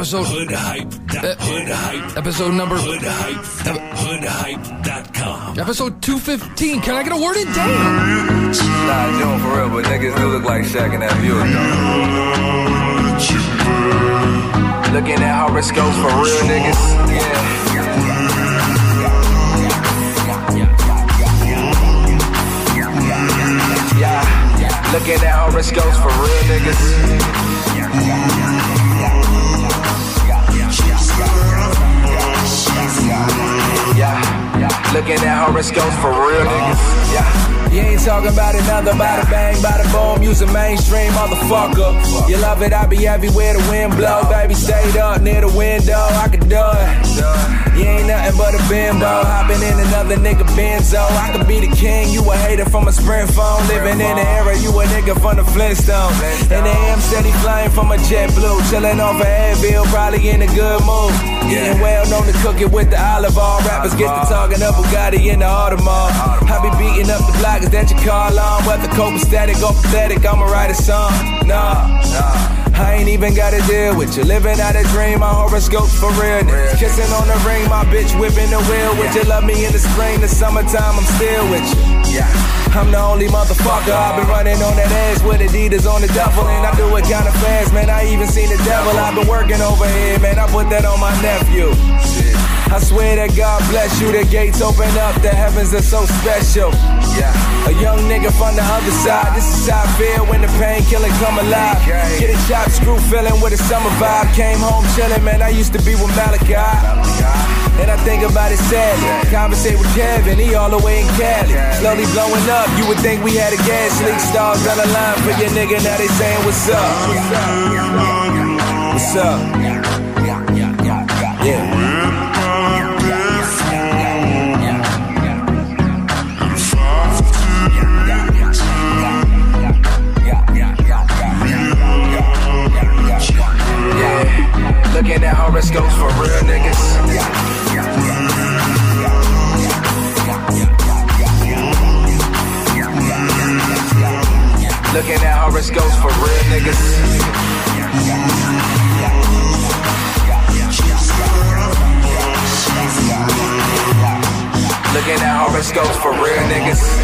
episode Hood hype. Uh, Hood hype. episode number Hood hype. Hoodhype.com. episode 215. Can I get a word in? Damn. Nah, Joe, for real, but niggas do look like Shaq and that Buick, though. Looking at horoscopes for real niggas, yeah. Yeah, looking at horoscopes for real niggas. Looking at horoscopes for real niggas. Uh-huh. Yeah. You ain't talking about another, bada bang, bada boom, use a mainstream motherfucker. You love it, I be everywhere the wind blow. Baby, stayed up near the window, I could do it. You ain't nothing but a bimbo, hopping in another nigga benzo. I could be the king, you a hater from a sprint phone. Living in the era, you a nigga from the Flintstones. And the AM steady flying from a jet blue, chilling off a Advil, probably in a good mood. Getting well known to cook it with the olive oil. Rappers get to talking up Bugatti in the Audemars. I be beating up the block, is that your car alarm? Whether copacetic or pathetic, I'ma write a song. Nah, nah. I ain't even gotta deal with you. Living out a dream, my horoscope for real. niggas. Kissing on the ring, my bitch whipping the wheel. Would you love me in the spring, the summertime? I'm still with you. Yeah. I'm the only motherfucker. I've been running on that ass with Adidas on the duffel, and I do it kinda fast, man. I even seen the devil. I've been working over here, man. I put that on my nephew. I swear that God bless you. The gates open up, the heavens are so special. Yeah. A young nigga from the other side. This is how I feel when the painkiller come alive. Get a chop screw feeling with a summer vibe. Came home chilling, man. I used to be with Malachi. And I think about it sadly. Conversate with Kevin, he all the way in Cali. Slowly blowing up, you would think we had a gas leak. Stars on the line for your nigga, now they saying what's up. What's up? Yeah. Yeah. Looking at horoscopes for real niggas. Looking at horoscopes for real niggas. Looking at horoscopes for real niggas.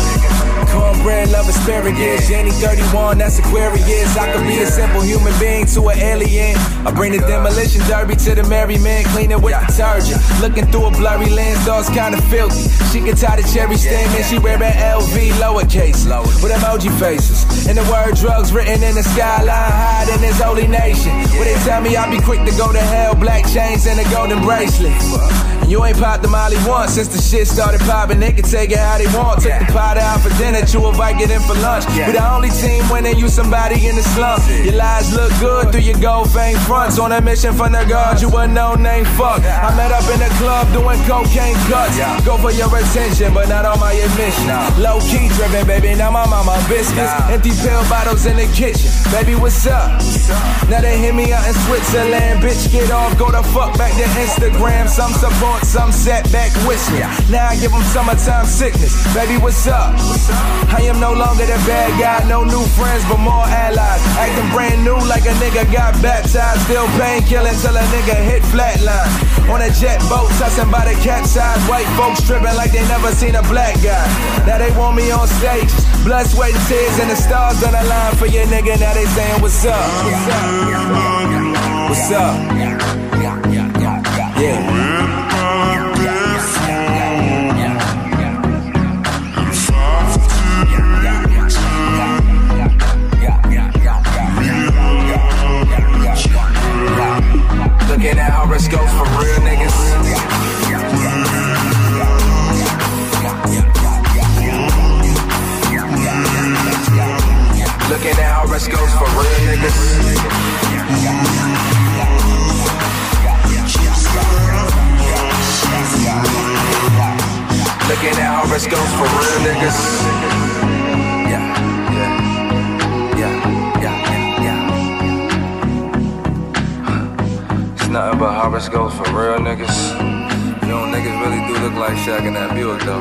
Cornbread, love asparagus. Jenny 31, that's Aquarius. I could be a simple human being to an alien. I bring the demolition derby to the merry man, clean it with detergent. Looking through a blurry lens, dogs kinda filthy. She can tie the cherry stem and she wearing LV lowercase with emoji faces. And the word drugs written in the skyline, hide in this holy nation. Where they tell me I'll be quick to go to hell, black chains and a golden bracelet. And you ain't popped the molly once since the shit started popping. They can take it how they want. Took the pot out for dinner, chew a Vicodin for lunch. We the only team winning, you somebody in the slump. Your lies look good through your gold fame fronts. On a mission from the guards, you a no name fuck. I met up in the club doing cocaine cuts. Go for your attention, but not on my admission. Low key driven, baby. Now my mama biscuits. Empty pill bottles in the kitchen. Baby, what's up? Now they hit me out in Switzerland. Bitch, get off, go the fuck back to Instagram. Some support, some setback with me. Now I give them summertime sickness. Baby, what's up? I am no longer the bad guy. No new friends, but more allies. Acting brand new like a nigga got baptized. Still painkilling till a nigga hit flatline. On a jet boat, tossing by the capsize. White folks tripping like they never seen a black guy. Now they want me on stage. Blood, sweat, and tears, and the stars on the line for your nigga. Now they saying, What's up? What's up? What's up? Yeah. Looking at horoscopes for real niggas. Looking at horoscopes for real niggas. Looking at horoscopes for real niggas. Nothing but harvest horoscopes for real niggas. You know, niggas really do look like Shaq and that Buick though.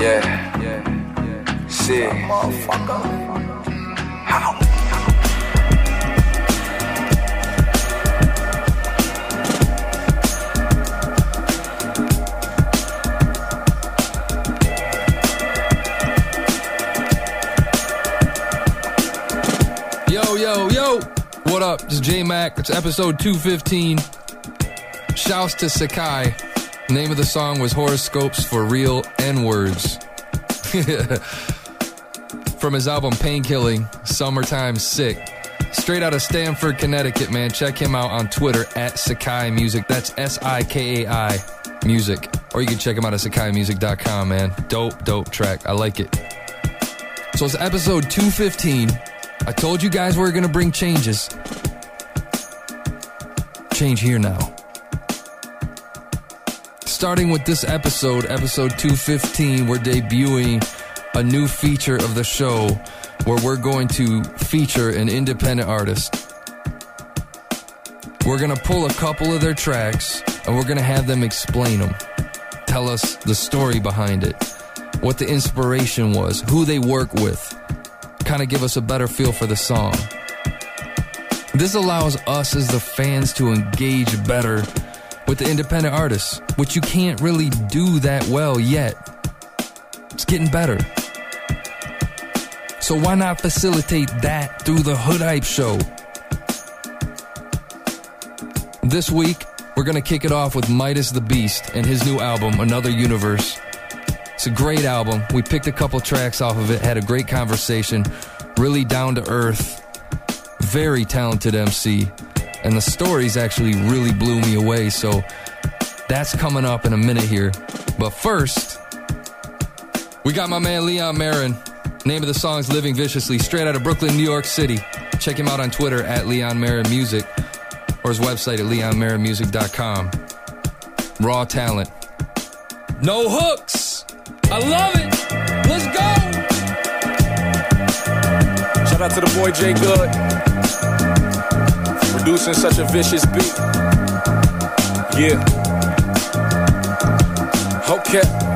Yeah, yeah, yeah. Shit. Motherfucker. Up? Is J Mac. It's episode 215. Shouts to Sikai. Name of the song was Horoscopes for Real N Words. From his album Painkilling, Summertime Sick. Straight out of Stamford, Connecticut, man. Check him out on Twitter at Sikai Music. That's S I K A I Music. Or you can check him out at sikaimusic.com, man. Dope, dope track. I like it. So it's episode 215. I told you guys we are going to bring changes. Change here now. Starting with this episode, episode 215, we're debuting a new feature of the show where we're going to feature an independent artist. We're going to pull a couple of their tracks and we're going to have them explain them. Tell us the story behind it, what the inspiration was, who they work with, kind of give us a better feel for the song. This allows us as the fans to engage better with the independent artists, which you can't really do that well yet. It's getting better. So why not facilitate that through the Hood Hype Show? This week, we're going to kick it off with Midaz the Beast and his new album, Another Universe. It's a great album. We picked a couple tracks off of it, had a great conversation, really down to earth, very talented MC, and the stories actually really blew me away. So that's coming up in a minute here. But first, we got my man Leon Marin. Name of the song is Living Viciously, straight out of Brooklyn, New York City. Check him out on Twitter at Leon Marin Music or his website at leonmarinmusic.com. Raw talent. No hooks! I love it. Let's go. Shout out to the boy Jay Good. for Producing such a vicious beat. Yeah. Okay.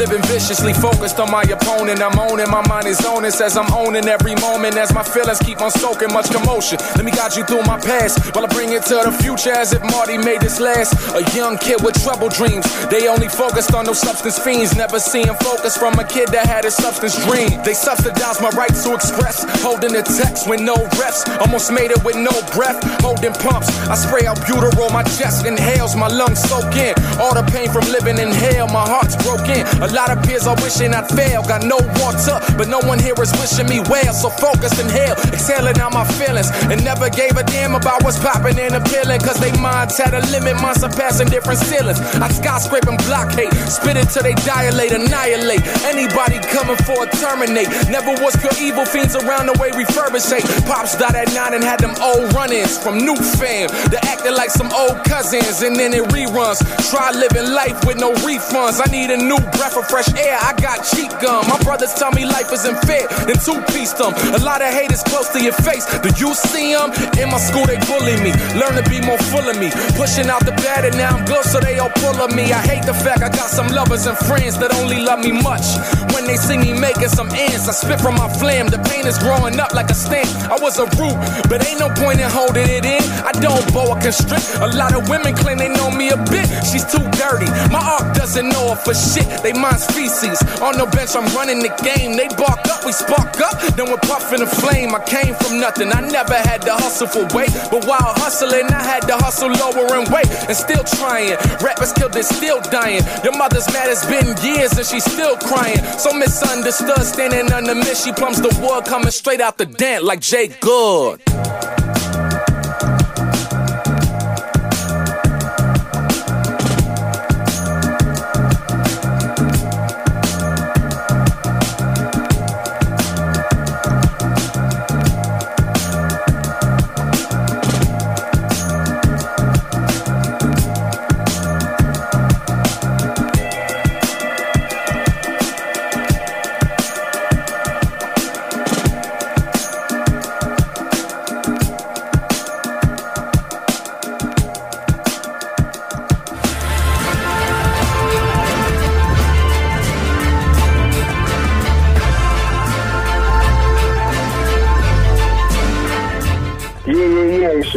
Living viciously focused on my opponent. I'm owning, my mind is owning, says I'm owning every moment as my feelings keep on soaking much commotion. Let me guide you through my past while I bring it to the future as if Marty made this last. A young kid with trouble dreams. They only focused on those substance fiends, never seeing focus from a kid that had a substance dream. They subsidized my right to express, holding the text with no reps. Almost made it with no breath, holding pumps. I spray out butyrol, my chest inhales, my lungs soak in. All the pain from living in hell, my heart's broken. A a lot of peers are wishing I'd fail. Got no water, but no one here is wishing me well. So focus, hell, exhaling out my feelings. And never gave a damn about what's popping and appealing. Cause they minds had a limit, mine surpassing different ceilings. I skyscraping block hate, spit it till they dilate, annihilate. Anybody coming for a terminate. Never was pure evil fiends around the way refurbish hate. Pops died at nine and had them old run ins from new fam. They acted like some old cousins and then it reruns. Try living life with no refunds. I need a new breath for fresh air, I got cheap gum. My brothers tell me life isn't fair, then two piece them. A lot of haters close to your face. Do you see them? In my school, they bully me. Learn to be more full of me. Pushing out the bad, and now I'm good, so they all pull of me. I hate the fact I got some lovers and friends that only love me much. When they see me making some ends, I spit from my phlegm. The pain is growing up like a stamp. I was a root, but ain't no point in holding it in. I don't boa constrict. A lot of women claim they know me a bit. She's too dirty. My art doesn't know her for shit. They mind feces. On the bench, I'm running the game. They bark up, we spark up. Then we're puffing a flame. I came from nothing. I never had to hustle for weight. But while hustling, I had to hustle lower in weight and still trying. Rappers killed, they still dying. Your mother's mad, it's been years and she's still crying. So misunderstood, standing under me. She plums the wood coming straight out the dent like Jay Good.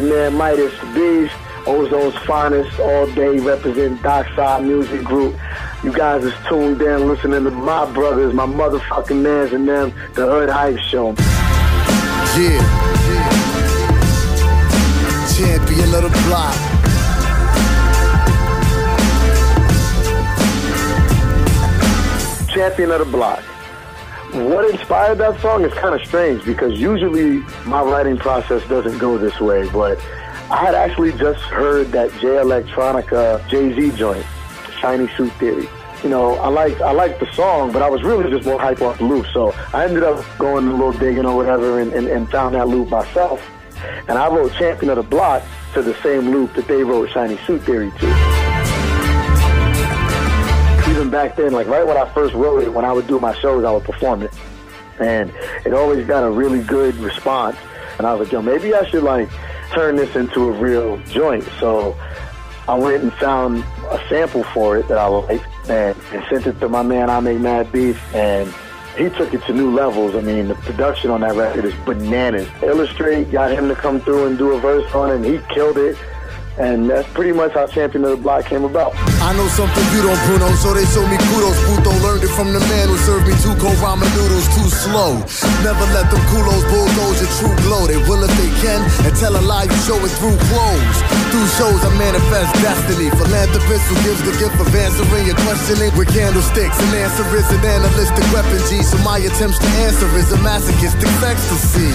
Man Midaz the Beast, Ozone's finest, all day represent Dockside Music Group. You guys is tuned in listening to my brothers, my motherfucking mans and them, the Hood Hype Show. Yeah. Champion of the block. Champion of the block. What inspired that song is kind of strange because usually my writing process doesn't go this way, but I had actually just heard that Jay Electronica Jay Z joint, Shiny Suit Theory. You know, I liked I liked the song, but I was really just more hype off the loop. So I ended up going a little digging or whatever and, and, and found that loop myself. And I wrote Champion of the Block to the same loop that they wrote Shiny Suit Theory to. Back then, like right when I first wrote it, when I would do my shows, I would perform it. And it always got a really good response. And I was like, yo, maybe I should like turn this into a real joint. So I went and found a sample for it that I liked and, and sent it to my man I Make Mad Beats and he took it to new levels. I mean, the production on that record is bananas. Illustrate got him to come through and do a verse on it, and he killed it. And that's pretty much how Champion of the Block came about. I know something you don't, Bruno, so they show me kudos. Puto learned it from the man who served me two cold ramen noodles too slow. Never let them culos bulldoze your true glow. They will if they can, and tell a lie you show it through clothes. Through shows I manifest destiny. Philanthropist who gives the gift of answering your questioning with candlesticks. An answer is an analytic weapon, G. So my attempts to answer is a masochistic ecstasy.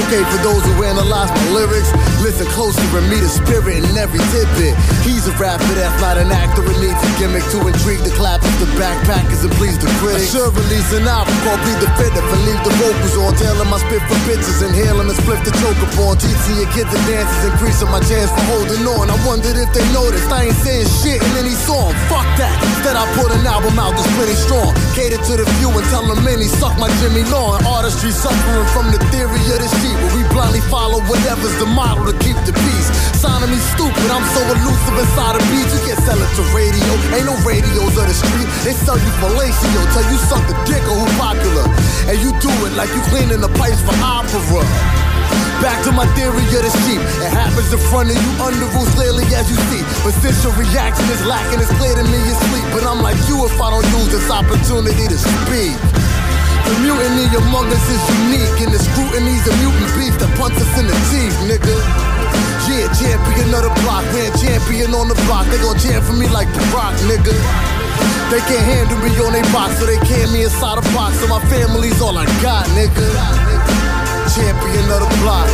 Okay, for those who analyze my lyrics, listen closer and meet a spirit in every tidbit. He's a rapper that's not an actor and needs a gimmick to intrigue the clappers, the backpackers, and please the critics. I should release an album called Be the Fitter and leave the vocals on. Tailing my spit for bitches, inhaling a split to choke upon. Teaching your kids and dances, increasing my chance for holding on. I wondered if they noticed I ain't saying shit in any song. Fuck that. Instead, I put an album out that's plenty strong. Cater to the few and tell them many. Suck my Jimmy Law and artistry suffering from the theory of the sheep. But we blindly follow whatever's the model to keep the peace. Signing me stupid, I'm so elusive inside a beat. You can't sell it to radio. Ain't no radios of the street. They sell you fellatio, tell you suck the dick or who popular. And you do it like you cleaning the pipes for opera. Back to my theory of the sheep. It happens in front of you under rules clearly as you see. But since your reaction is lacking, it's clear to me you sleep. But I'm like you if I don't use this opportunity to speak. The mutiny among us is unique, and the scrutiny's a mutant beef that punts us in the teeth, nigga. Yeah, champion of the block, man, champion on the block. They gon' jam for me like Barack, nigga. They can't handle me on they box, so they can't me inside a box. So my family's all I got, nigga. Champion of the block.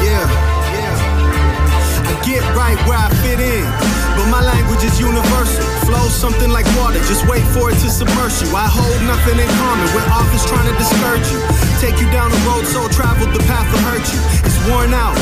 Yeah, yeah. I get right where I fit in, but my language is universal. Flows something like water, just wait for it to submerge you. I hold nothing in common with authors trying to discourage you. Take you down a road so traveled, the path will hurt you. It's worn out,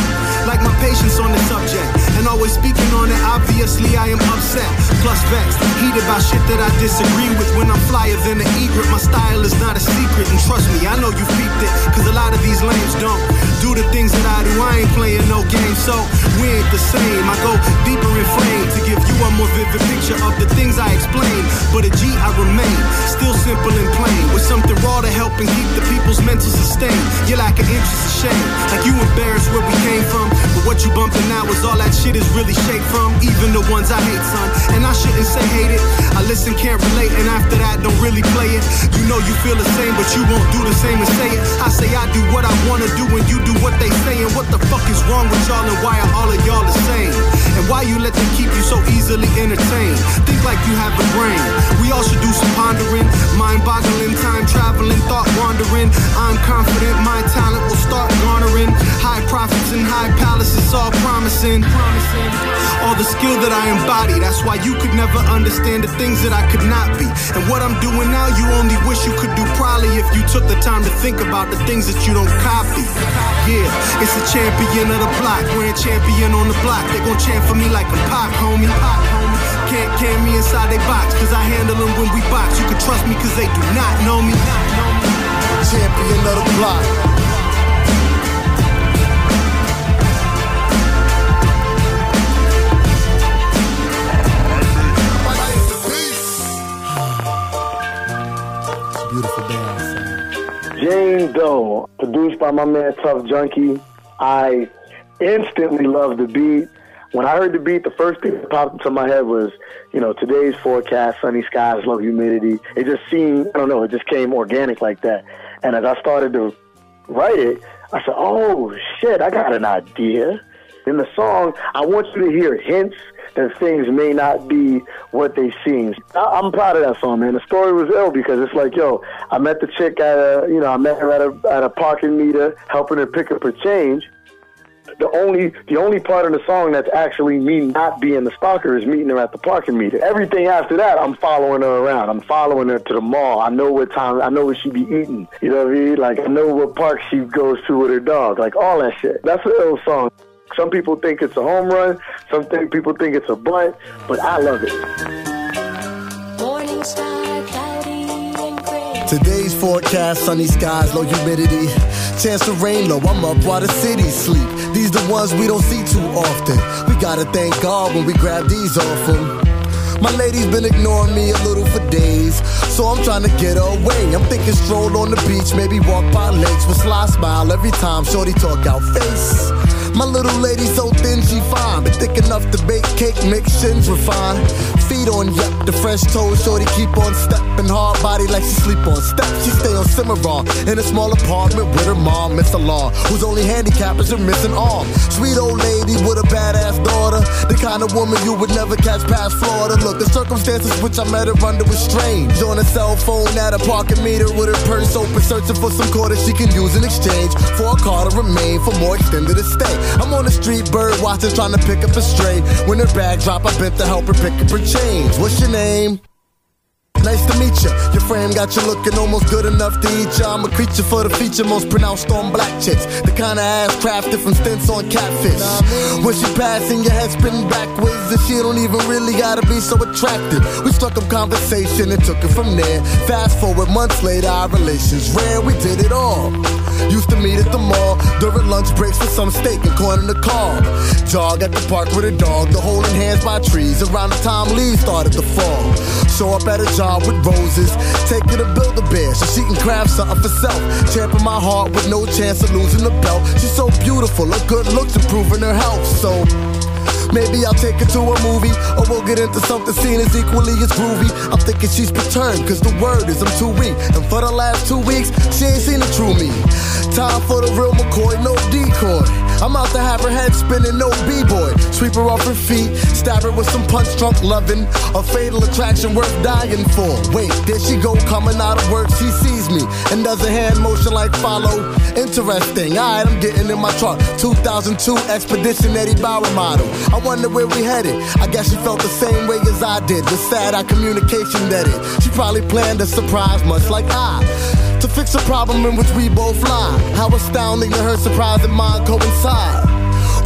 like my patience on the subject. And always speaking on it, obviously I am upset. Plus vexed, heated by shit that I disagree with. When I'm flyer than an egret, my style is not a secret. And trust me, I know you peeped it, cause a lot of these lames don't do the things that I do. I ain't playing no game, so we ain't the same. I go deeper in frame to give you a more vivid picture of the things I explain. But a G, I remain still simple and plain, with something raw to help and keep the people's mental sustain. You lack an interest of shame, like you embarrassed where we came from. But what you bumping now is all that shit is really shaped from. Even the ones I hate, son. And I shouldn't say hate it. I listen, can't relate, and after that, don't really play it. You know you feel the same, but you won't do the same and say it. I say I do what I wanna do, and you do what they say. And what the fuck is wrong with y'all, and why are all of y'all the same? And why you let them keep you so easily entertained? Think like you have a brain. We all should do some pondering, mind boggling, time traveling, thought wandering. I'm confident my talent will start garnering high profits and high palaces, all promising. All the skill that I embody, that's why you could never understand the things that I could not be. And what I'm doing now, you only wish you could do probably if you took the time to think about the things that you don't copy. Yeah, it's a champion of the block, wearing champion on the block. They gon' chant for me like a pop, homie. Pop, homie. Can't can me inside they box, cause I handle them when we box. You can trust me, cause they do not know me. Champion of the block. Beautiful day. Jane Doe, produced by my man Tough Junkie, I instantly loved the beat. When I heard the beat, the first thing that popped into my head was, you know, today's forecast, sunny skies, low humidity. It just seemed, I don't know, it just came organic like that. And as I started to write it, I said, oh shit, I got an idea. In the song, I want you to hear hints that things may not be what they seem. I- am proud of that song, man. The story was ill because it's like, yo, I met the chick at a, you know, I met her at a at a parking meter, helping her pick up her change. The only the only part of the song that's actually me not being the stalker is meeting her at the parking meter. Everything after that, I'm following her around. I'm following her to the mall. I know what time. I know what she be eating. You know what I mean? Like I know what park she goes to with her dog. Like all that shit. That's an ill song. Some people think it's a home run. Some think people think it's a bunt, but I love it. Today's forecast, sunny skies, low humidity. Chance of rain low, I'm up while the city sleep. These the ones we don't see too often. We gotta thank God when we grab these off them. My lady's been ignoring me a little for days, so I'm trying to get away. I'm thinking stroll on the beach, maybe walk by lakes with sly smile every time shorty talk out face. My little lady so thin she fine, but thick enough to bake cake, mix shins refine. Feet on yep, the fresh toes, shorty keep on stepping hard body like she sleep on steps. She stay on Cimarron in a small apartment with her mom, Mr. Law, whose only handicap is her missing arm. Sweet old lady with a badass daughter, the kind of woman you would never catch past Florida. Look, the circumstances which I met her under was strange. On a cell phone at a parking meter with her purse open, searching for some quarters she can use in exchange for a car to remain for more extended stay. I'm on the street, bird watching, trying to pick up a stray. When her bag drop, I bent to help her pick up her change. What's your name? Nice to meet ya. Your frame got you looking almost good enough to eat ya. I'm a creature for the feature, most pronounced on black chicks. The kind of ass crafted from stints on catfish. When she passing, your head spinning backwards, and she don't even really gotta be so attractive. We struck up conversation and took it from there. Fast forward months later, our relations rare. We did it all. Used to meet at the mall during lunch breaks for some steak and corn in the car. Jog at the park with a dog, the holding hands by trees. Around the time leaves started to fall. Show up at a job with roses. Take her to build a bear so she can craft something for self. Champion my heart with no chance of losing the belt. She's so beautiful, her good looks improving her health. So Maybe I'll take her to a movie, or we'll get into something seen as equally as groovy. I'm thinking she's perturbed, cause the word is I'm too weak. And for the last two weeks, she ain't seen the true me. Time for the real McCoy, no decoy. I'm out to have her head spinning, no b-boy. Sweep her off her feet, stab her with some punch drunk loving. A fatal attraction worth dying for. Wait, there she go, coming out of work, she sees me and does a hand motion like follow. Interesting, alright, I'm getting in my truck. 2002 Expedition Eddie Bauer model. I wonder where we headed. I guess she felt the same way as I did. The sad our communication that it. She probably planned a surprise, much like I. To fix a problem in which we both lie. How astounding that her surprise and mine coincide.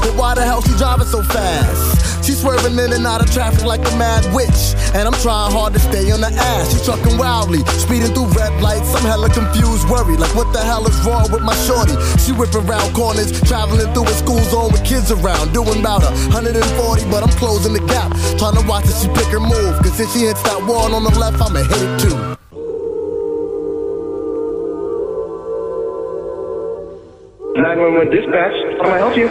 But why the hell she driving so fast? She swerving in and out of traffic like a mad witch. And I'm trying hard to stay on the ass. She trucking wildly, speeding through red lights. I'm hella confused, worried. Like, what the hell is wrong with my shorty? She whipping round corners, traveling through a school zone with kids around. Doing about 140, but I'm closing the gap. Trying to watch as she pick her move. Cause if she hits that wall on the left, I'ma hit it too. 911 dispatch. Can I help you?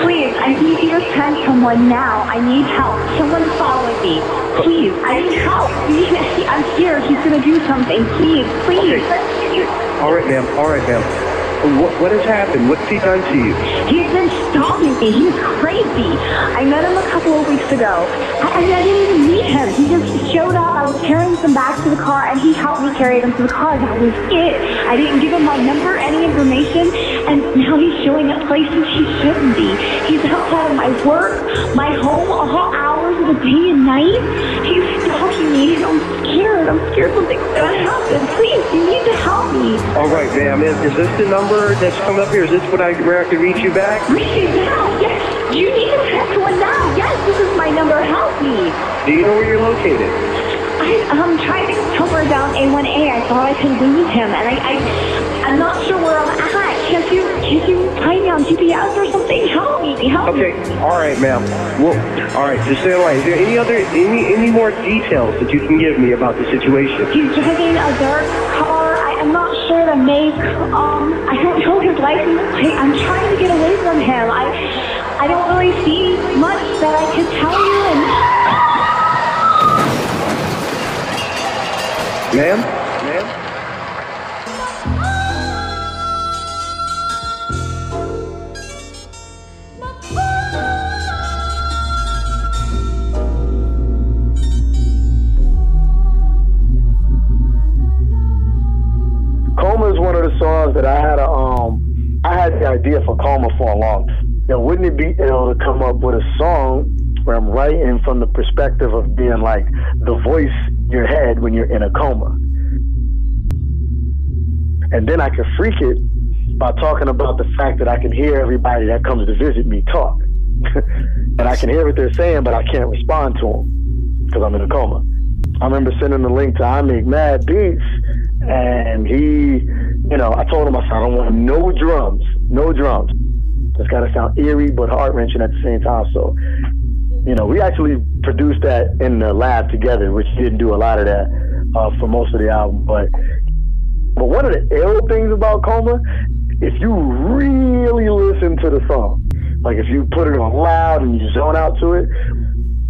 Please, I need you to send someone now. I need help. Someone's following me. Please, I need help. I'm scared he's gonna do something. Please, please. Okay. All right, ma'am. All right, ma'am. What, what has happened? What's he done to you? He's been stalking me. He's crazy. I met him a couple of weeks ago. I, I didn't even meet him. He just showed up. I was carrying some bags to the car, and he helped me carry them to the car. That was it. I didn't give him my number, any information, and now he's showing up places he shouldn't be. He's outside of my work, my home, all hours the day and night. He's stalking me. I'm scared. I'm scared something's gonna happen. Please, you need to help me. All right, ma'am. Is, is this the number that's coming up here? Is this what I where I can reach you back? Reach me now. Yes. You need to text one now. Yes, this is my number. Help me. Do you know where you're located? I, um, I'm trying to somewhere down A1A. I thought I could lose him, and I, I, I'm not sure where Can't you, find me on GPS or something? Help me, help Okay. me. All right, ma'am. Well, all right. Just stay the line. Is there any other any any more details that you can give me about the situation? He's driving a dark car. I, I'm not sure a maze. Um, I don't know his license plate. I'm trying to get away from him. I, I don't really see much that I can tell you. And ma'am. That I had a um I had the idea for Coma for a long time. Know, wouldn't it be ill to come up with a song where I'm writing from the perspective of being like the voice your head when you're in a coma? And then I can freak it by talking about the fact that I can hear everybody that comes to visit me talk. and I can hear what they're saying, but I can't respond to them because I'm in a coma. I remember sending the link to I Make Mad Beats, and he you know, I told him, I said, I don't want no drums, no drums. It's got to sound eerie but heart wrenching at the same time. So, you know, we actually produced that in the lab together, which didn't do a lot of that uh, for most of the album. But, but one of the ill things about Coma, if you really listen to the song, like if you put it on loud and you zone out to it,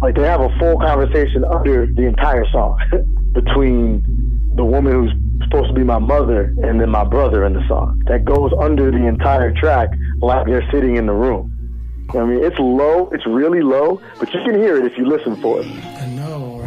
like they have a full conversation under the entire song between the woman who's supposed to be my mother and then my brother in the song. That goes under the entire track like they're sitting in the room. I mean, it's low, it's really low, but you can hear it if you listen for it. I know.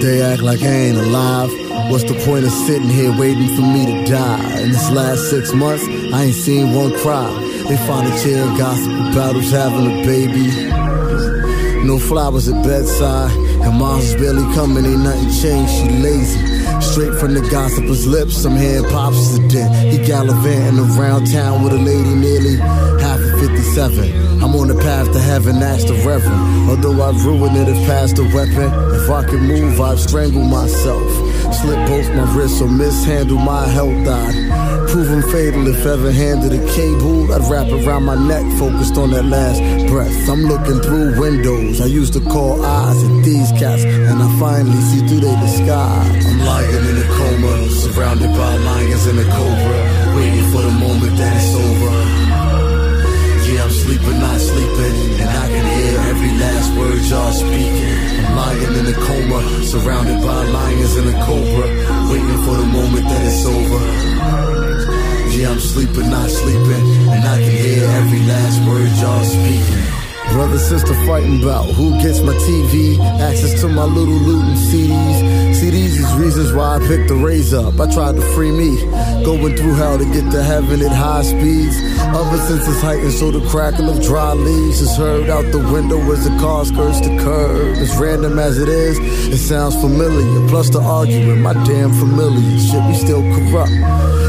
They act like I ain't alive. What's the point of sitting here waiting for me to die? In this last six months, I ain't seen one cry. They find a gossip about who's having a baby. No flowers at bedside, and mom's barely coming, ain't nothing changed, she lazy. Straight from the gossiper's lips, I'm hearing pops a dent. He gallivanting around town with a lady nearly half of 57. I'm on the path to heaven, that's the reverend. Although I've ruined it if past a weapon. If I could move, I'd strangle myself. Slip both my wrists or mishandle my health. I'd prove them fatal if ever handed a cable. I'd wrap around my neck, focused on that last breath. I'm looking through windows. I used to call eyes at these cats, and I finally see through their disguise. I'm lying in a coma, surrounded by lions and a cobra, waiting for the moment that it's over. Yeah, I'm sleeping, not sleeping, and I every last word y'all speaking. I'm lying in a coma, surrounded by lions and a cobra, waiting for the moment that it's over. Yeah, I'm sleeping, not sleeping, and I can hear every last word y'all speaking. Brother, sister fighting about who gets my TV, access to my little looting CDs. CDs is reasons why I picked the raise up. I tried to free me, going through hell to get to heaven at high speeds. Other senses heightened, so the crackle of dry leaves is heard out the window as the car skirts the curb. As random as it is, it sounds familiar. Plus the arguing, my damn familiar. Shit, we still corrupt.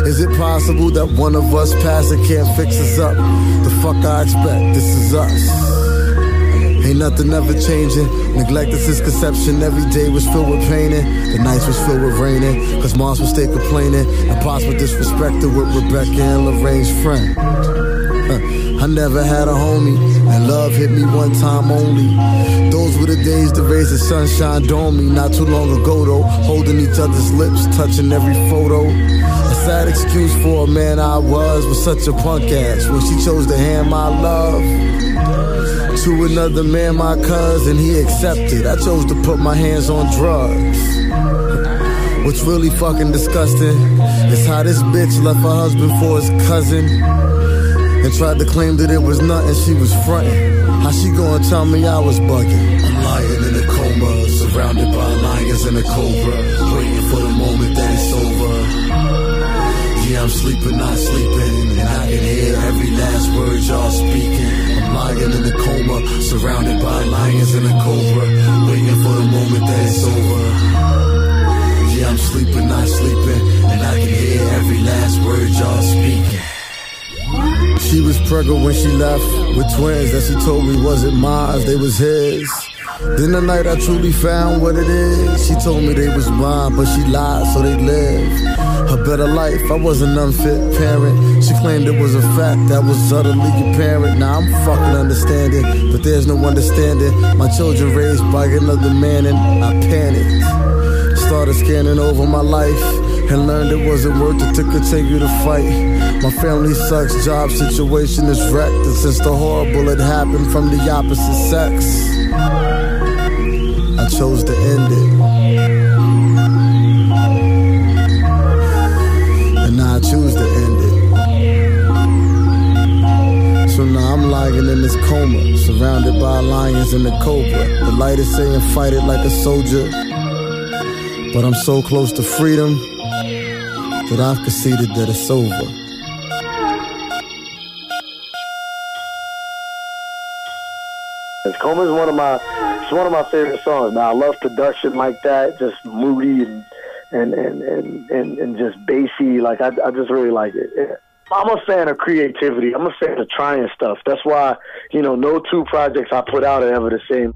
Is it possible that one of us past it can't fix us up? The fuck I expect, this is us. Ain't nothing ever changing. Neglect is his conception. Every day was filled with painting. The nights was filled with raining. Cause moms would stay complaining. And pops were disrespected with Rebecca and Lorraine's friend. Uh, I never had a homie, and love hit me one time only. Those were the days the rays of sunshine domed me. Not too long ago, though, holding each other's lips, touching every photo. A sad excuse for a man I was, was such a punk ass when she chose to hand my love to another man, my cousin, he accepted. I chose to put my hands on drugs. What's really fucking disgusting is how this bitch left her husband for his cousin and tried to claim that it was nothing, she was fronting. How she gonna tell me I was bugging? I'm lying in a coma, surrounded by lions and a cobra, waiting for the moment that it's over. Yeah, I'm sleeping, not sleeping, and I can hear every last word y'all speaking. Lying in a coma, surrounded by lions and a cobra, waiting for the moment that it's over. Yeah, I'm sleeping, not sleeping, and I can hear every last word y'all speaking. She was pregnant when she left with twins that she told me wasn't mine, they was his. Then the night I truly found what it is, she told me they was mine, but she lied so they lived a better life. I was an unfit parent. She claimed it was a fact that was utterly apparent. Now I'm fucking understanding, but there's no understanding. My children raised by another man, and I panicked. Started scanning over my life and learned it wasn't worth it to continue to fight. My family sucks, job situation is wrecked, and since the horrible had happened from the opposite sex, I chose to end it. And now I choose to end it. So now I'm lying in this coma, surrounded by lions and a cobra. The light is saying fight it like a soldier. But I'm so close to freedom that I've conceded that it's over. Coma is one of my it's one of my favorite songs. Now I love production like that, just moody and and and and and, and just bassy. Like I, I just really like it. I'm a fan of creativity. I'm a fan of trying stuff. That's why you know no two projects I put out are ever the same.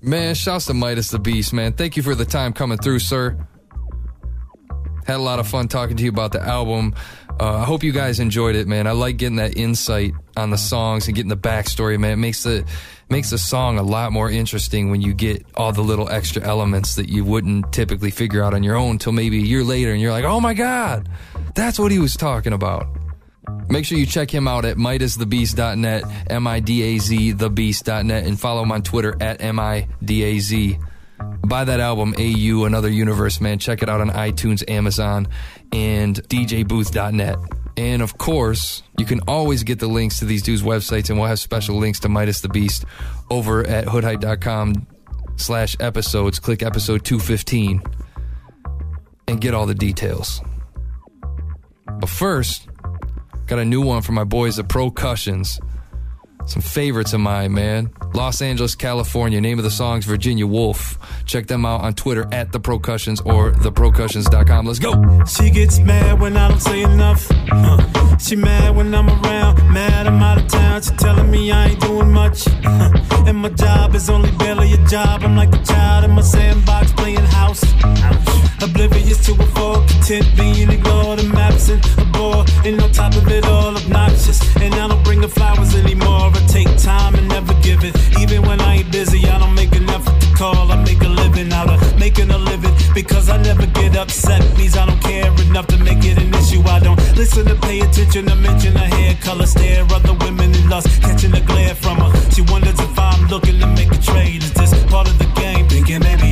Man, shouts to Midaz the Beast, man. Thank you for the time coming through, sir. Had a lot of fun talking to you about the album. Uh, I hope you guys enjoyed it, man. I like getting that insight on the songs and getting the backstory, man. It makes the makes the song a lot more interesting when you get all the little extra elements that you wouldn't typically figure out on your own until maybe a year later, and you're like, "Oh my god, that's what he was talking about." Make sure you check him out at MidazTheBeast.net, M-I-D-A-Z, thebeast.net, and follow him on Twitter at M-I-D-A-Z. Buy that album, AU, Another Universe, man. Check it out on iTunes, Amazon, and DJBooth.net. And of course, you can always get the links to these dudes' websites, and we'll have special links to Midaz the Beast over at hoodhype.com slash episodes. Click episode 215 and get all the details. But first, got a new one for my boys, the Procussions. Some favorites of mine, man. Los Angeles, California. Name of the song's Virginia Wolf. Check them out on Twitter at the Procussions or theprocussions.com. Let's go. She gets mad when I don't say enough. She mad when I'm around. Mad I'm out of town. She telling me I ain't doing much. And my job is only barely a job. I'm like a child in my sandbox playing house. Oblivious to a fault, content being ignored. I'm absent, a bore, and on top of it all, obnoxious. And I don't bring the flowers anymore. I take time and never give it. Even when I ain't busy, I don't make an effort to call. I make a living out of making a living because I never get upset. Means I don't care enough to make it an issue. I don't listen to pay attention to mention her hair color. Stare other women in lust, catching the glare from her. She wonders if I'm looking to make a trade. Is this part of the game? Thinking maybe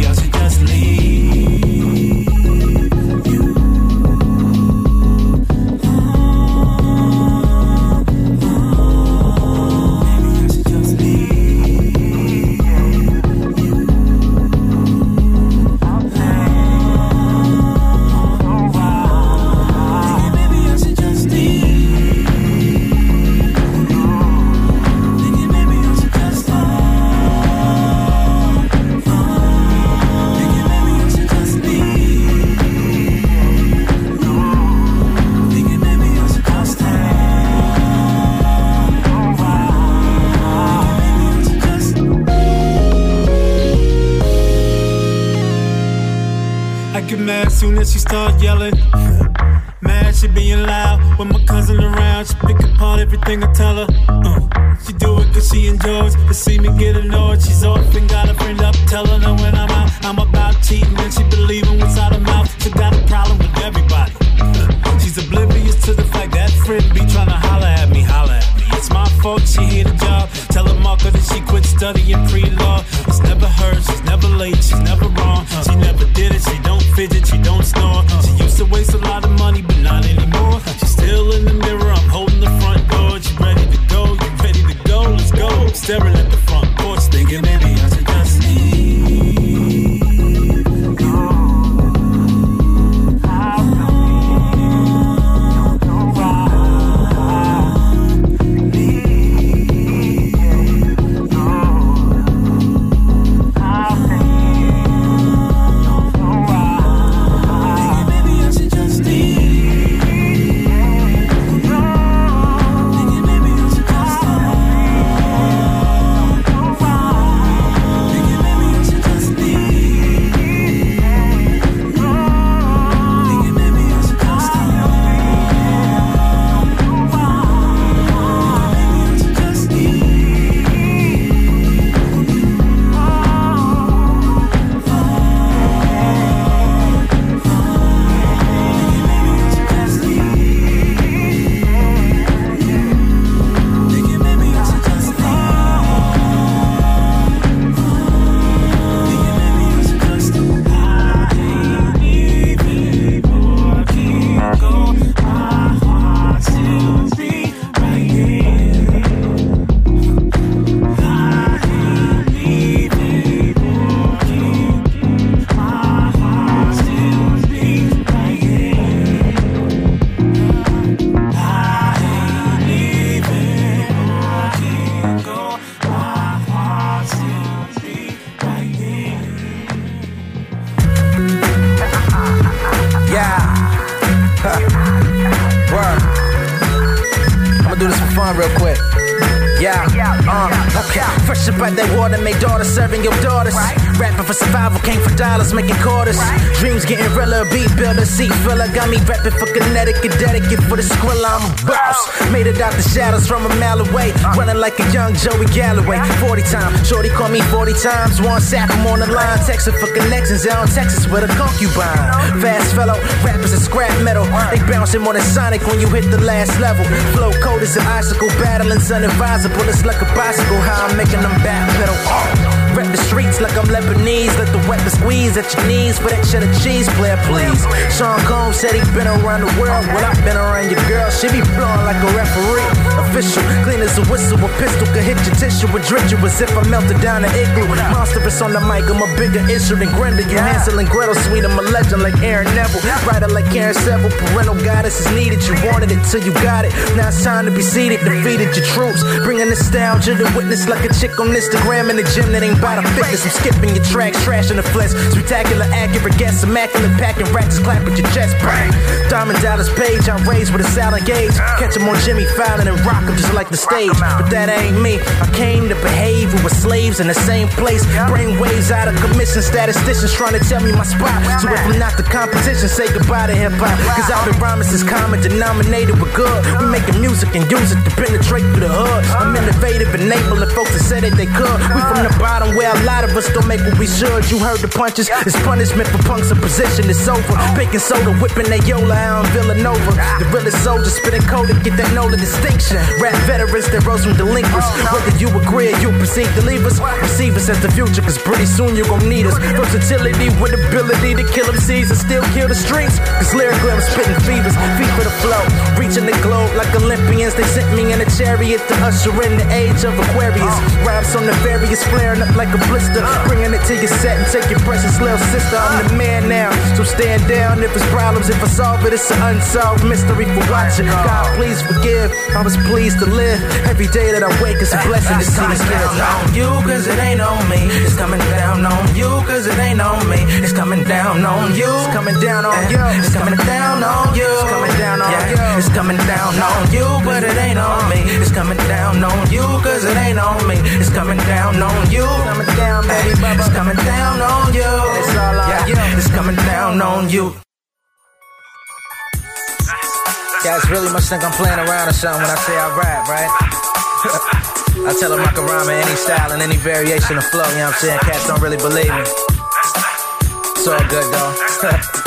soon as she start yelling. Mad she being loud when my cousin around. She pick apart everything I tell her. Uh, she do it cause she enjoys to see me get annoyed. She's often got a friend up telling her when I'm out, I'm about cheating and she believing what's out her mouth. She got a problem with everybody. Uh, she's oblivious to the fact that friend be trying to holler at me, holler at me. It's my fault she hit a job. Tell her Marco that she quit studying pre-law. It's never her, she's never late, she's never wrong. She never did it, she fidget, she don't snore. She used to waste a lot of money, but not anymore. She's still in the mirror, I'm holding the front door. She ready to go, you ready to go? Let's go. Staring at the front For Connecticut, dedicate for the squilla. I'm a boss. Made it out the shadows from a mile away. Running like a young Joey Galloway. 40 times, Shorty call me 40 times. One sack, I'm on the line. Texting for connections down Texas with a concubine. Fast fellow, rappers are scrap metal. They bouncing more than Sonic when you hit the last level. Flow code is an icicle, battling sun advisable. It's like a bicycle, how I'm making them backpedal. Oh. Rep the streets like I'm Lebanese. Let the weapon squeeze at your knees for that cheddar cheese, player, please. Sean Combs said he been around the world. Well, I've been around your girl. She be blowing like a referee. Official, clean as a whistle. A pistol could hit your tissue and drench you as if I melted down an igloo. Monstrous on the mic. I'm a bigger issue than Grendel. You're Hansel and Gretel, sweet. I'm a legend like Aaron Neville. Writer like Karen Seville. Parental guidance is needed. You wanted it till you got it. Now it's time to be seated. Defeated your troops. Bringing nostalgia to witness like a chick on Instagram in the gym that ain't by the fitness. I'm skipping your tracks, trash in the flesh. Spectacular, accurate guess, immaculate packing racks, clap at your chest. Bang. Diamond Dallas page, I'm raised with a silent gauge. Catch him on Jimmy Fallon and rock him just like the stage. But that ain't me. I came to behave. We were slaves in the same place. Brain waves out of commission. Statisticians trying to tell me my spot. So if I'm not the competition, say goodbye to hip hop. Cause I've been rhyming since common denominator with good. We making music and use it to penetrate through the hood. I'm innovative, enabling folks that said that they could. We from the bottom where a lot of us don't make what we should. You heard the punches. It's punishment for punks in position. It's over. Baking soda, whipping that Yola out in Villanova. The realest soldiers spitting code to get that NOLA distinction. Rap veterans that rose from delinquents. Whether you agree or you perceive leave us, receive us as the future. Cause pretty soon you gon' need us. Versatility with ability to kill MCs and still kill the streets. Cause lyrically I'm spitting fevers. Feet for the flow. Reaching the globe like Olympians. They sent me in a chariot to usher in the age of Aquarius. Raps on the various flaring up like a blister. Bringing it to your set and take your precious little sister. I'm the man now, so stand down if it's problems. If I solve it, it's an unsolved mystery for watching. God, please forgive. I was pleased to live. Every day that I wake is a blessing to see this kid. on you, cause it ain't on me. It's coming down on you, cause it ain't on me. It's coming down on you. It's coming down on you. It's coming down on you. It's coming down on you. It's coming down on you, but it ain't on me. It's coming down on you, cause it ain't on me. It's coming down on you. Coming down, baby, It's coming down on you. It's all on you. It's coming down on you. Guys really must think I'm playing around or something when I say I rap, right? I tell them I can rhyme in any style and any variation of flow, you know what I'm saying? Cats don't really believe me. It's all good though.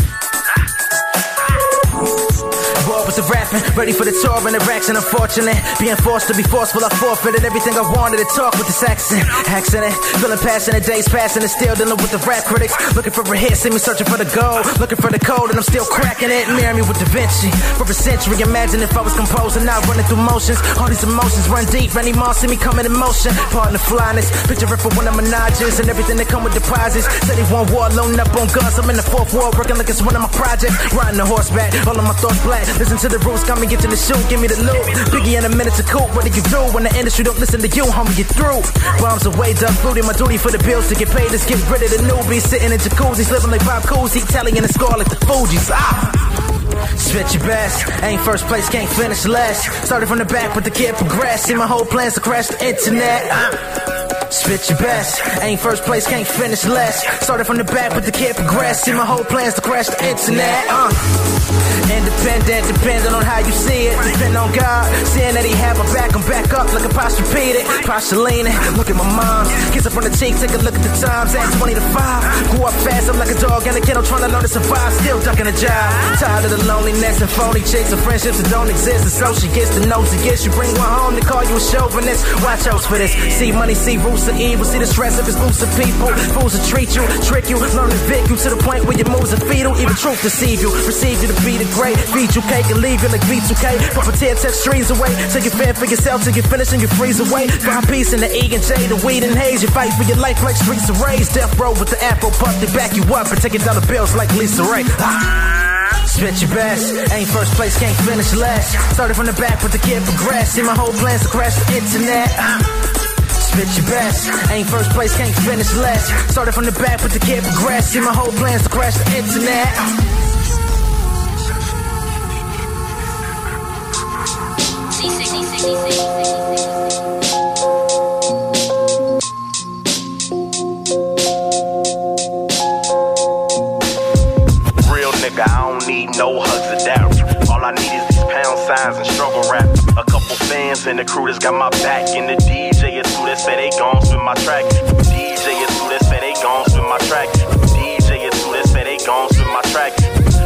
With the rapping, ready for the tour and the racks and unfortunate. Being forced to be forceful, I forfeited everything I wanted to talk with this accent. Accident, feeling passionate, days passing and still dealing with the rap critics. Looking for a hit, see me searching for the gold. Looking for the code and I'm still cracking it. Mirror me with Da Vinci. For a century, imagine if I was composing, not running through motions. All these emotions run deep, Randy Moss see me coming in motion. Pardon the flyness, picture it for one of my Menagers and everything that come with deposits. Said he want war, loading up on guns. I'm in the fourth wall, working like it's one of my projects. Riding the horseback, all of my thoughts black. Listen to the roots, got me get to the shoe, give me the loot. Biggie in a minute to cool, what do you do when the industry don't listen to you, homie? You through. Bombs away, duck booty, my duty for the bills to get paid. Let's get rid of the newbies, sitting in jacuzzis, living like Bob Cousy, the score like the Fugees. Ah! Spit your best. Ain't first place, can't finish last. Started from the back, but the kid progressed. See my whole plans to crash the internet. Uh. Spit your best. Ain't first place, can't finish last. Started from the back, but the kid progressed. See my whole plans to crash the internet. Uh. Independent, depending on how you see it. Depend on God. Seeing that he have my back, I'm back up like a posture repeated. Posture leaning. Look at my mom. Kiss up on the cheek, take a look at the times. At 20 to 5. Grew up fast, I'm like a dog in a kennel trying to learn to survive. Still ducking a job. Tired of the loneliness and phony chicks and friendships that don't exist. And so she gets the notes and gets you bring one home to call you a chauvinist. Watch out for this. See money, see roots of evil. See the stress of exclusive people. Fools will treat you, trick you, learn to vic you to the point where your moves are fetal. Even truth deceive you. Receive you to be the great. Feed you cake and leave you like B2K. Puppeteer text streams away. Take your fan for yourself till you finish and you freeze away. Find peace in the E and J, the weed and haze. You fight for your life like streets of rage. Death row with the afro puff. They back you up and take it dollar bills like Lisa Ray. Ah. Spit your best. Ain't first place, can't finish last. Started from the back, but the kid progressed. See my whole plans to crash the internet. Ah. Spit your best. Ain't first place, can't finish last. Started from the back, but the kid progressed. See my whole plans to crash the internet. C6 and the crew that's got my back. And the DJ is who that say they gon' spin my track. DJ is who that say they gon' spin my track. DJ is who that say they gon' spin my track.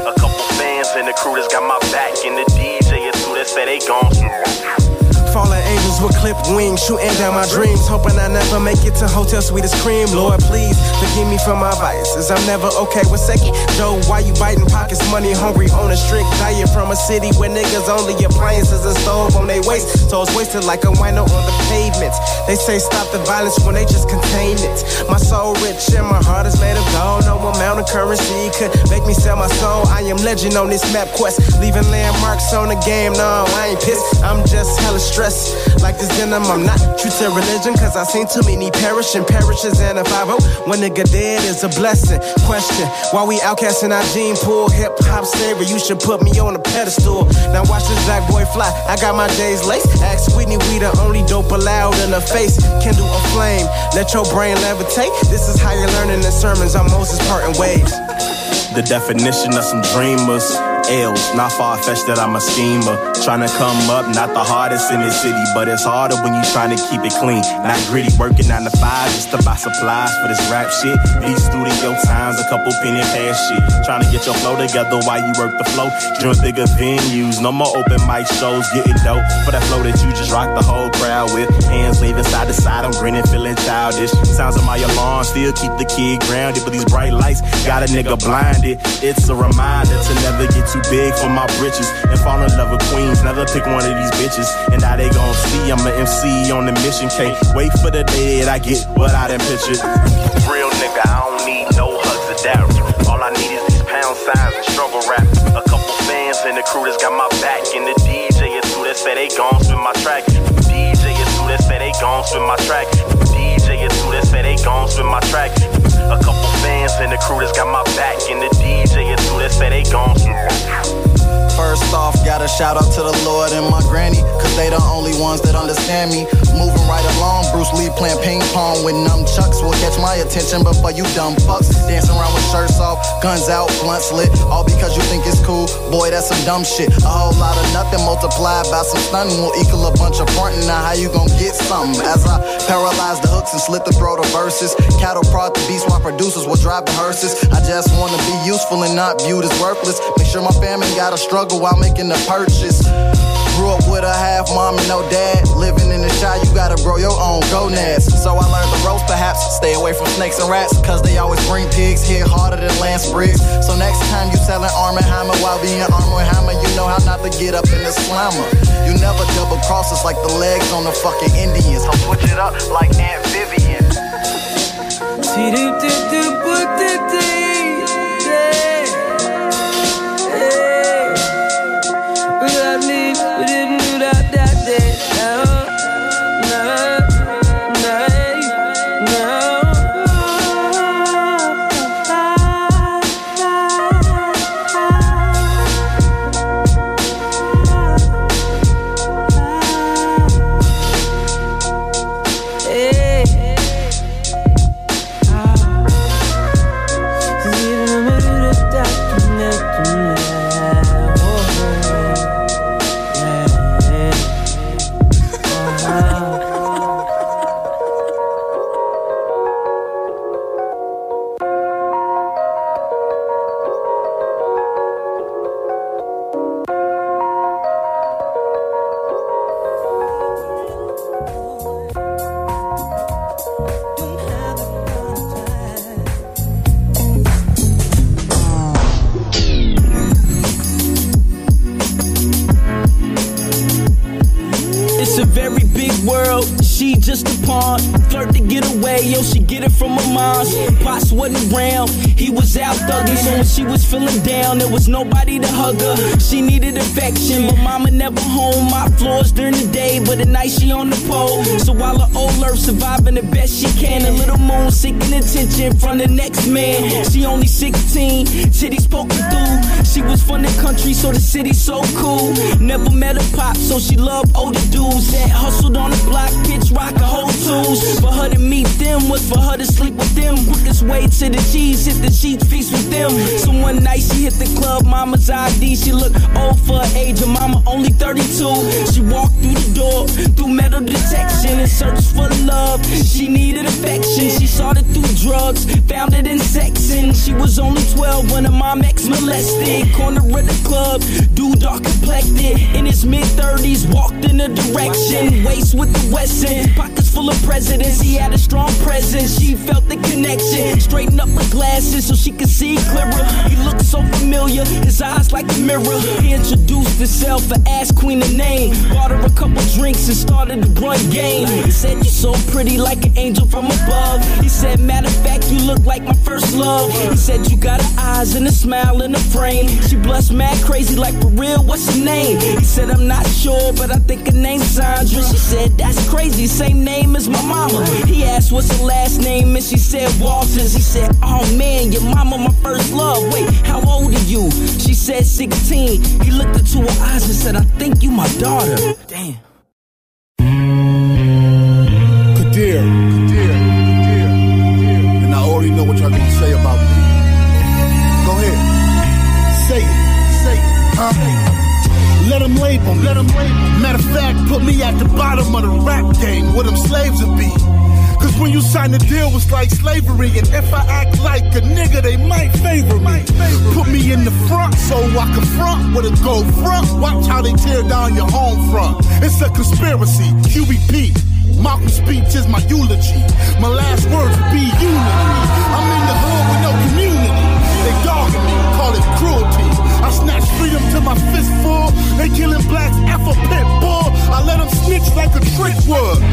A couple fans and the crew that's got my back. And the DJ is who that say they gon' spin my track. Falling angels with clipped wings, shooting down my dreams. Hoping I never make it to Hotel Sweetest Cream. Lord, please forgive me for my vices. I'm never okay with second. Joe, why you biting pockets? Money hungry on a strict diet from a city where niggas only appliances and stove on their waist. So it's wasted like a wino on the pavements. They say stop the violence when they just contain it. My soul rich and my heart is made of gold. No amount of currency could make me sell my soul. I am legend on this map quest, leaving landmarks on the game. No, I ain't pissed. I'm just hella Like this denim, I'm not true to religion, cause I seen too many perishing parishes and a 5 When nigga dead is a blessing. Question, why we outcasting our gene pool? Hip hop slavery, you should put me on a pedestal. Now watch this black boy fly. I got my days laced. Ask Whitney, we the only dope allowed in the face. Kindle a flame, let your brain levitate. This is how you're learning the sermons on Moses parting ways. The definition of some dreamers L's. Not far fetched that I'm a schemer. Trying to come up, not the hardest in the city, but it's harder when you trying to keep it clean. Not gritty, working nine to five just to buy supplies for this rap shit. These studio times, a couple penny pass shit. Trying to get your flow together while you work the flow. Join bigger venues, no more open mic shows, getting dope for that flow that you just rock the whole crowd with. Hands waving side to side, I'm grinning, feeling childish. Sounds of my alarm still keep the kid grounded, but these bright lights got a nigga blinded. It's a reminder to never get too big for my britches. And fall in love with queens, never pick one of these bitches. And now they gon' see I'm an MC on the mission. Can't wait for the day that I get what I done pictured. Real nigga, I don't need no hugs or doubt. All I need is these pound signs and struggle rap. A couple fans and the crew that's got my back. And the DJ is who that say they gon' spin my track. DJ is who that say they gon' spin my track. DJ is who that say they gon' spin my track. A couple fans and the crew that's got my back. And the say they gon' spin my track. First off, gotta shout out to the Lord and my granny, cause they the only ones that understand me. Moving right along, Bruce Lee playing ping pong with nunchucks will catch my attention before you dumb fucks. Dancing around with shirts off, guns out, blunts lit, all because you think it's cool. Boy, that's some dumb shit. A whole lot of nothing multiplied by some stunning will equal a bunch of frontin'. Now, how you gon' get something? As I paralyze the hooks and slit the throat of verses, cattle prod the beast while producers drive the hearses. I just wanna be useful and not viewed as worthless. Make sure my family got a struggle while making the purchase. Grew up with a half mom and no dad. Living in the shy, you gotta grow your own gonads. So I learned the ropes, perhaps. Stay away from snakes and rats, cause they always bring pigs. Hit harder than Lance Briggs. So next time you selling Arm & Hammer while being Arm & Hammer, you know how not to get up in the slammer. You never double cross us like the legs on the fucking Indians. I'll switch it up like Aunt Vivian. Just a pawn. Flirt to get away, yo, she get it from her mom's. Pops wasn't around, he was out thugging. So when she was feeling down, there was nobody to hug her. She needed affection, but mama never home. My floors during the day, but at night she on the pole. So while her old earth surviving the best she can, a little moon seeking attention from the next man. She only 16, titties poking through. She was from the country, so the city so cool. Never met a pop, so she loved older dudes that hustled on the block, pitch rock, a whole For her to meet them was for her to sleep with them. Quickest way to the cheese, hit the sheets, feast with them. So one night she hit the club, mama's ID. She looked old for her age, her mama only 32. She walked through the door, through metal detection, and searched for love. She needed affection. She sought it through drugs, found it in sex, and she was only 12 when her mom ex molested. Corner of the club, dude dark complected, in his mid 30s, walked in a direction. Waist with the Wesson, pockets full of presidents. He had a strong presence. She felt the connection. Straighten up her glasses so she could see clearer. He looked so familiar, his eyes like a mirror. He introduced himself and asked Queen a name. Bought drinks and started to run game. He said, You're so pretty like an angel from above. He said, Matter of fact, you look like my first love. He said, You got her eyes and a smile in a frame. She blushed mad crazy, like for real, what's her name? He said, I'm not sure, but I think her name's Sandra. She said, That's crazy, same name as my mama. He asked, What's her last name? And she said, Walters. He said, Oh man, your mama, my first love. Wait, how old are you? She said, 16. He looked into her eyes and said, I think you my daughter. Damn. Huh? Let them label. Let them label. Matter of fact, put me at the bottom of the rap game where them slaves would be. Cause when you sign the deal, it's like slavery. And if I act like a nigga, they might favor me. Put me in the front so I can front with a go front. Watch how they tear down your home front. It's a conspiracy. QBP. Malcolm's speech is my eulogy. My last words be unity. I'm in the hood with no community. They dogging me, call it cruelty. I snatch freedom to my fist full. They killing blacks, F a pit bull. I let them snitch like a trick would.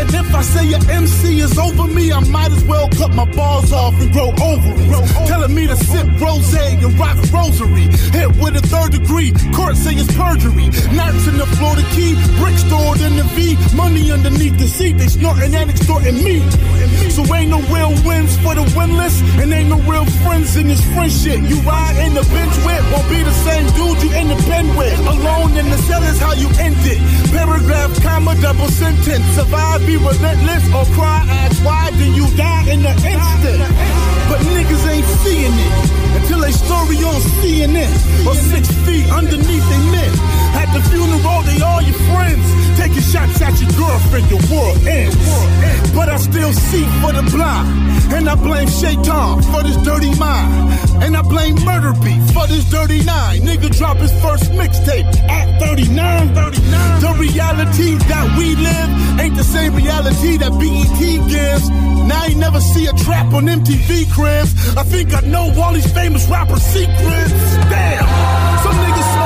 And if I say your MC is over me, I might as well cut my balls off and grow ovaries. Telling me to sip rose and rock rosary. Hit with a third degree, court say it's perjury. Knots in the floor, the key, Bricks stored in the V. Money underneath the seat, they snorting and extorting me. So ain't no real wins for the winless, and ain't no real friends in this friendship. You ride in the bench with, with. Alone in the cell is how you end it. Paragraph, comma, double sentence. Survive, be relentless, or cry, ask why, then you die in the instant. But niggas ain't seeing it until they story on CNN or six feet underneath they men. At the funeral, they all your friends. Taking shots at your girlfriend, your world ends. But I still see for the blind. And I blame Shaitan for this dirty mind. And I blame Murder Beat for this dirty nine. Nigga drop his first mixtape at 39. 39. The reality that we live ain't the same reality that BET gives. Now you never see a trap on MTV cribs. I think I know all these famous rapper secrets. Damn! Some niggas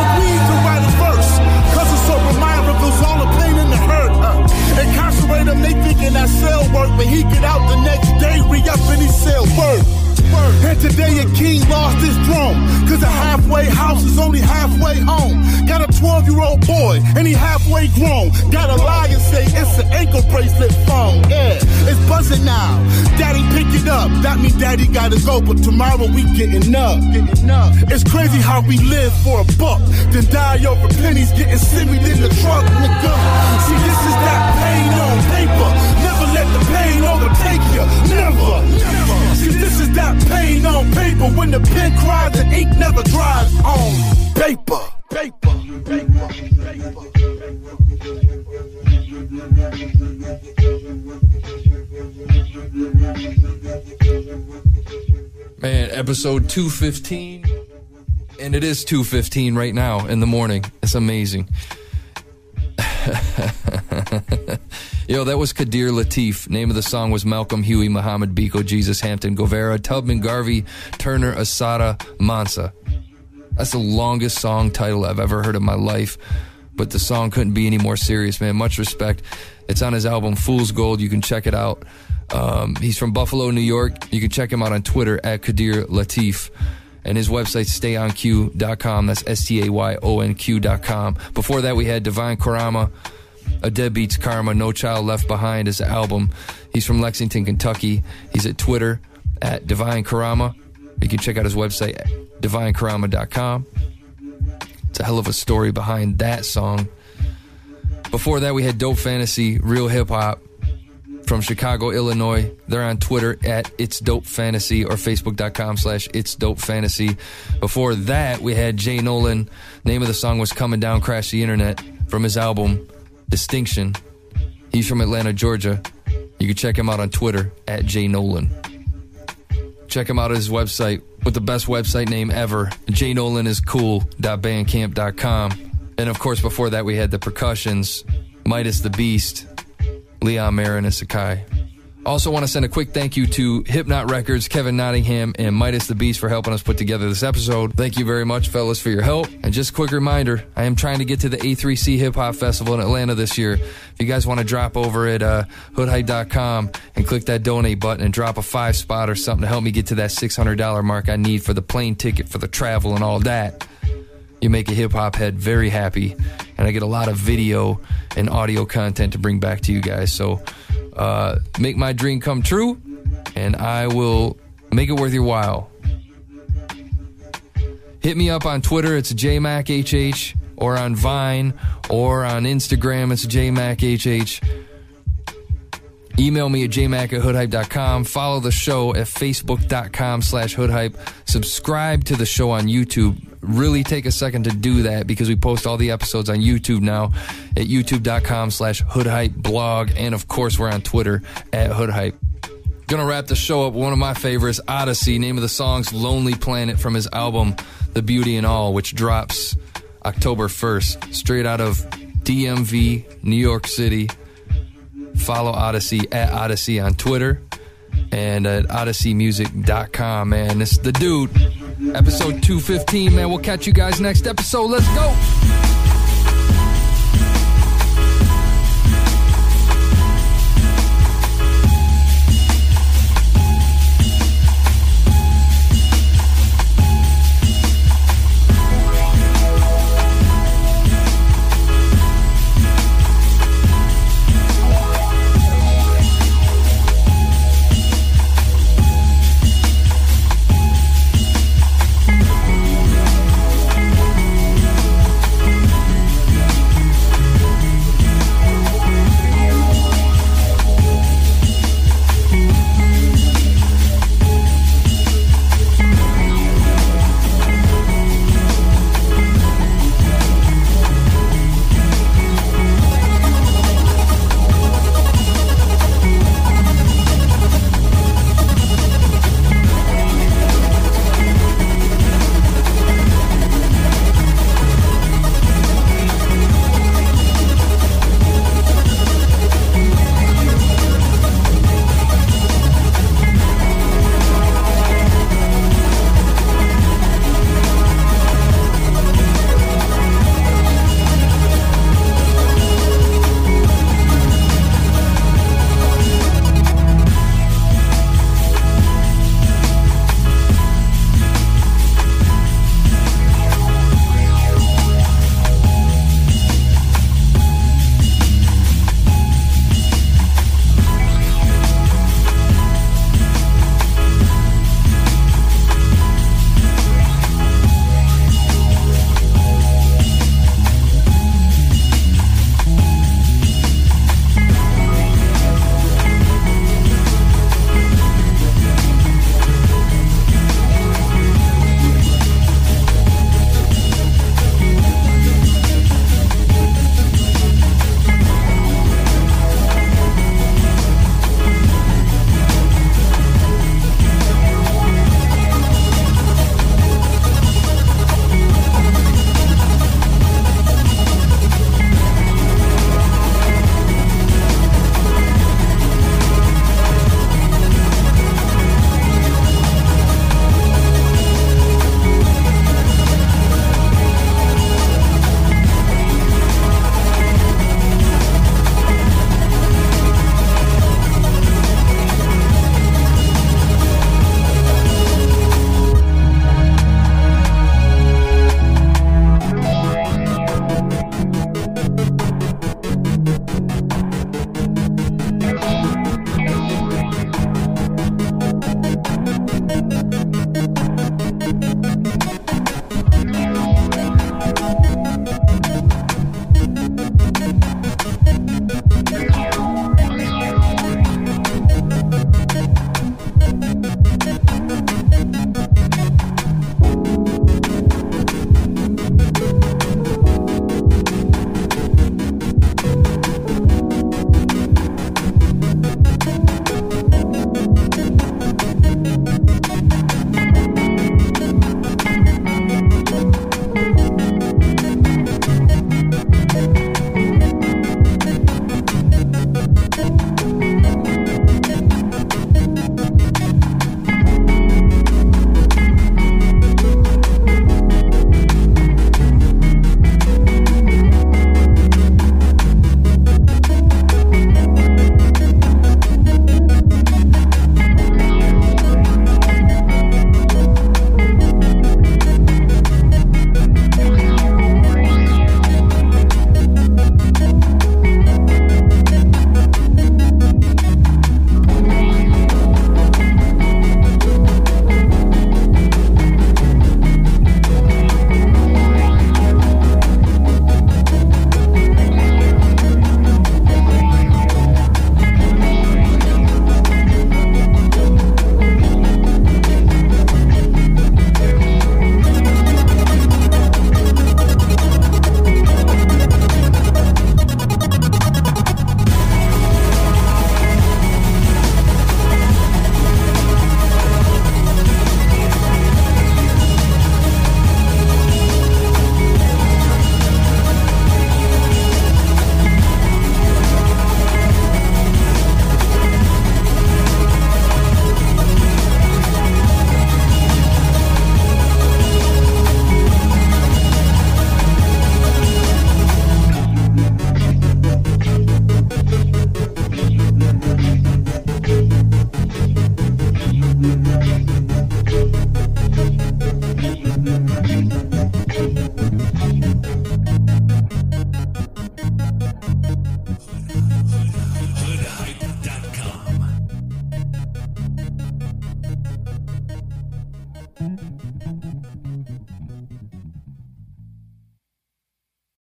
Him, they thinking that cell work. But he get out the next day, re-up and he sell work. And today a king lost his throne. Cause a halfway house is only halfway home. Got a 12 year old boy and he halfway grown. Gotta lie and say it's an ankle bracelet phone. Yeah, it's buzzing now. Daddy pick it up. That mean daddy gotta go, but tomorrow we getting up. Getting up. It's crazy how we live for a buck. Then die over pennies getting simmied in the truck, nigga. See, this is that pain on paper. Never let the pain overtake you. Never. Never. Cause this is that pain on paper. When the pen cries, the ink never dries on paper. Paper. Paper. Man, episode 215. And it is 215 right now in the morning. It's amazing. Yo, that was Kadir Latif. Name of the song was Malcolm Huey, Muhammad Biko, Jesus Hampton, Guevara, Tubman Garvey, Turner, Assata, Mansa. That's the longest song title I've ever heard in my life. but the song couldn't be any more serious, man. Much respect. It's on his album Fool's Gold. You can check it out. Um, he's from Buffalo, New York. You can check him out on Twitter at Kadir Latif. And his website, stayonq.com. That's S T A Y O N Q.com. Before that, we had Divine Karama, A Deadbeat's Karma, No Child Left Behind, his album. He's from Lexington, Kentucky. He's at Twitter at Divine Karama. You can check out his website, divinekarama.com. It's a hell of a story behind that song. Before that, we had Dope Fantasy, Real Hip Hop from Chicago, Illinois. They're on Twitter at It's Dope Fantasy or Facebook.com slash It's Dope Fantasy. Before that, we had Jay Nolan. Name of the song was Coming Down Crash the Internet from his album Distinction. He's from Atlanta, Georgia. You can check him out on Twitter at Jay Nolan. Check him out at his website with the best website name ever, jnolaniscool.bandcamp.com. And of course, before that, we had the percussions, Midaz the Beast, Leon Marin and Sikai. Also, want to send a quick thank you to HiPNOTT Records, Kevin Nottingham, and Midaz the Beast for helping us put together this episode. Thank you very much, fellas, for your help. And just a quick reminder I am trying to get to the A3C Hip Hop Festival in Atlanta this year. If you guys want to drop over at uh, hoodhype.com and click that donate button and drop a five spot or something to help me get to that $600 mark I need for the plane ticket, for the travel, and all that, you make a hip hop head very happy. And I get a lot of video and audio content to bring back to you guys. So, uh, make my dream come true, and I will make it worth your while. Hit me up on Twitter, it's JMacHH, or on Vine, or on Instagram, it's JMacHH. Email me at jmac at hoodhype.com. Follow the show at facebook.com slash hoodhype. Subscribe to the show on YouTube. Really take a second to do that because we post all the episodes on YouTube now at youtube.com slash hoodhype blog. And of course, we're on Twitter at hoodhype. Gonna wrap the show up one of my favorites, Oddisee. Name of the song's Lonely Planet from his album The Beauty in All, which drops October 1st, straight out of DMV, New York City. Follow Oddisee at Oddisee on Twitter and at oddiseemusic.com, man. This is the dude. Episode 215, man. We'll catch you guys next episode. Let's go.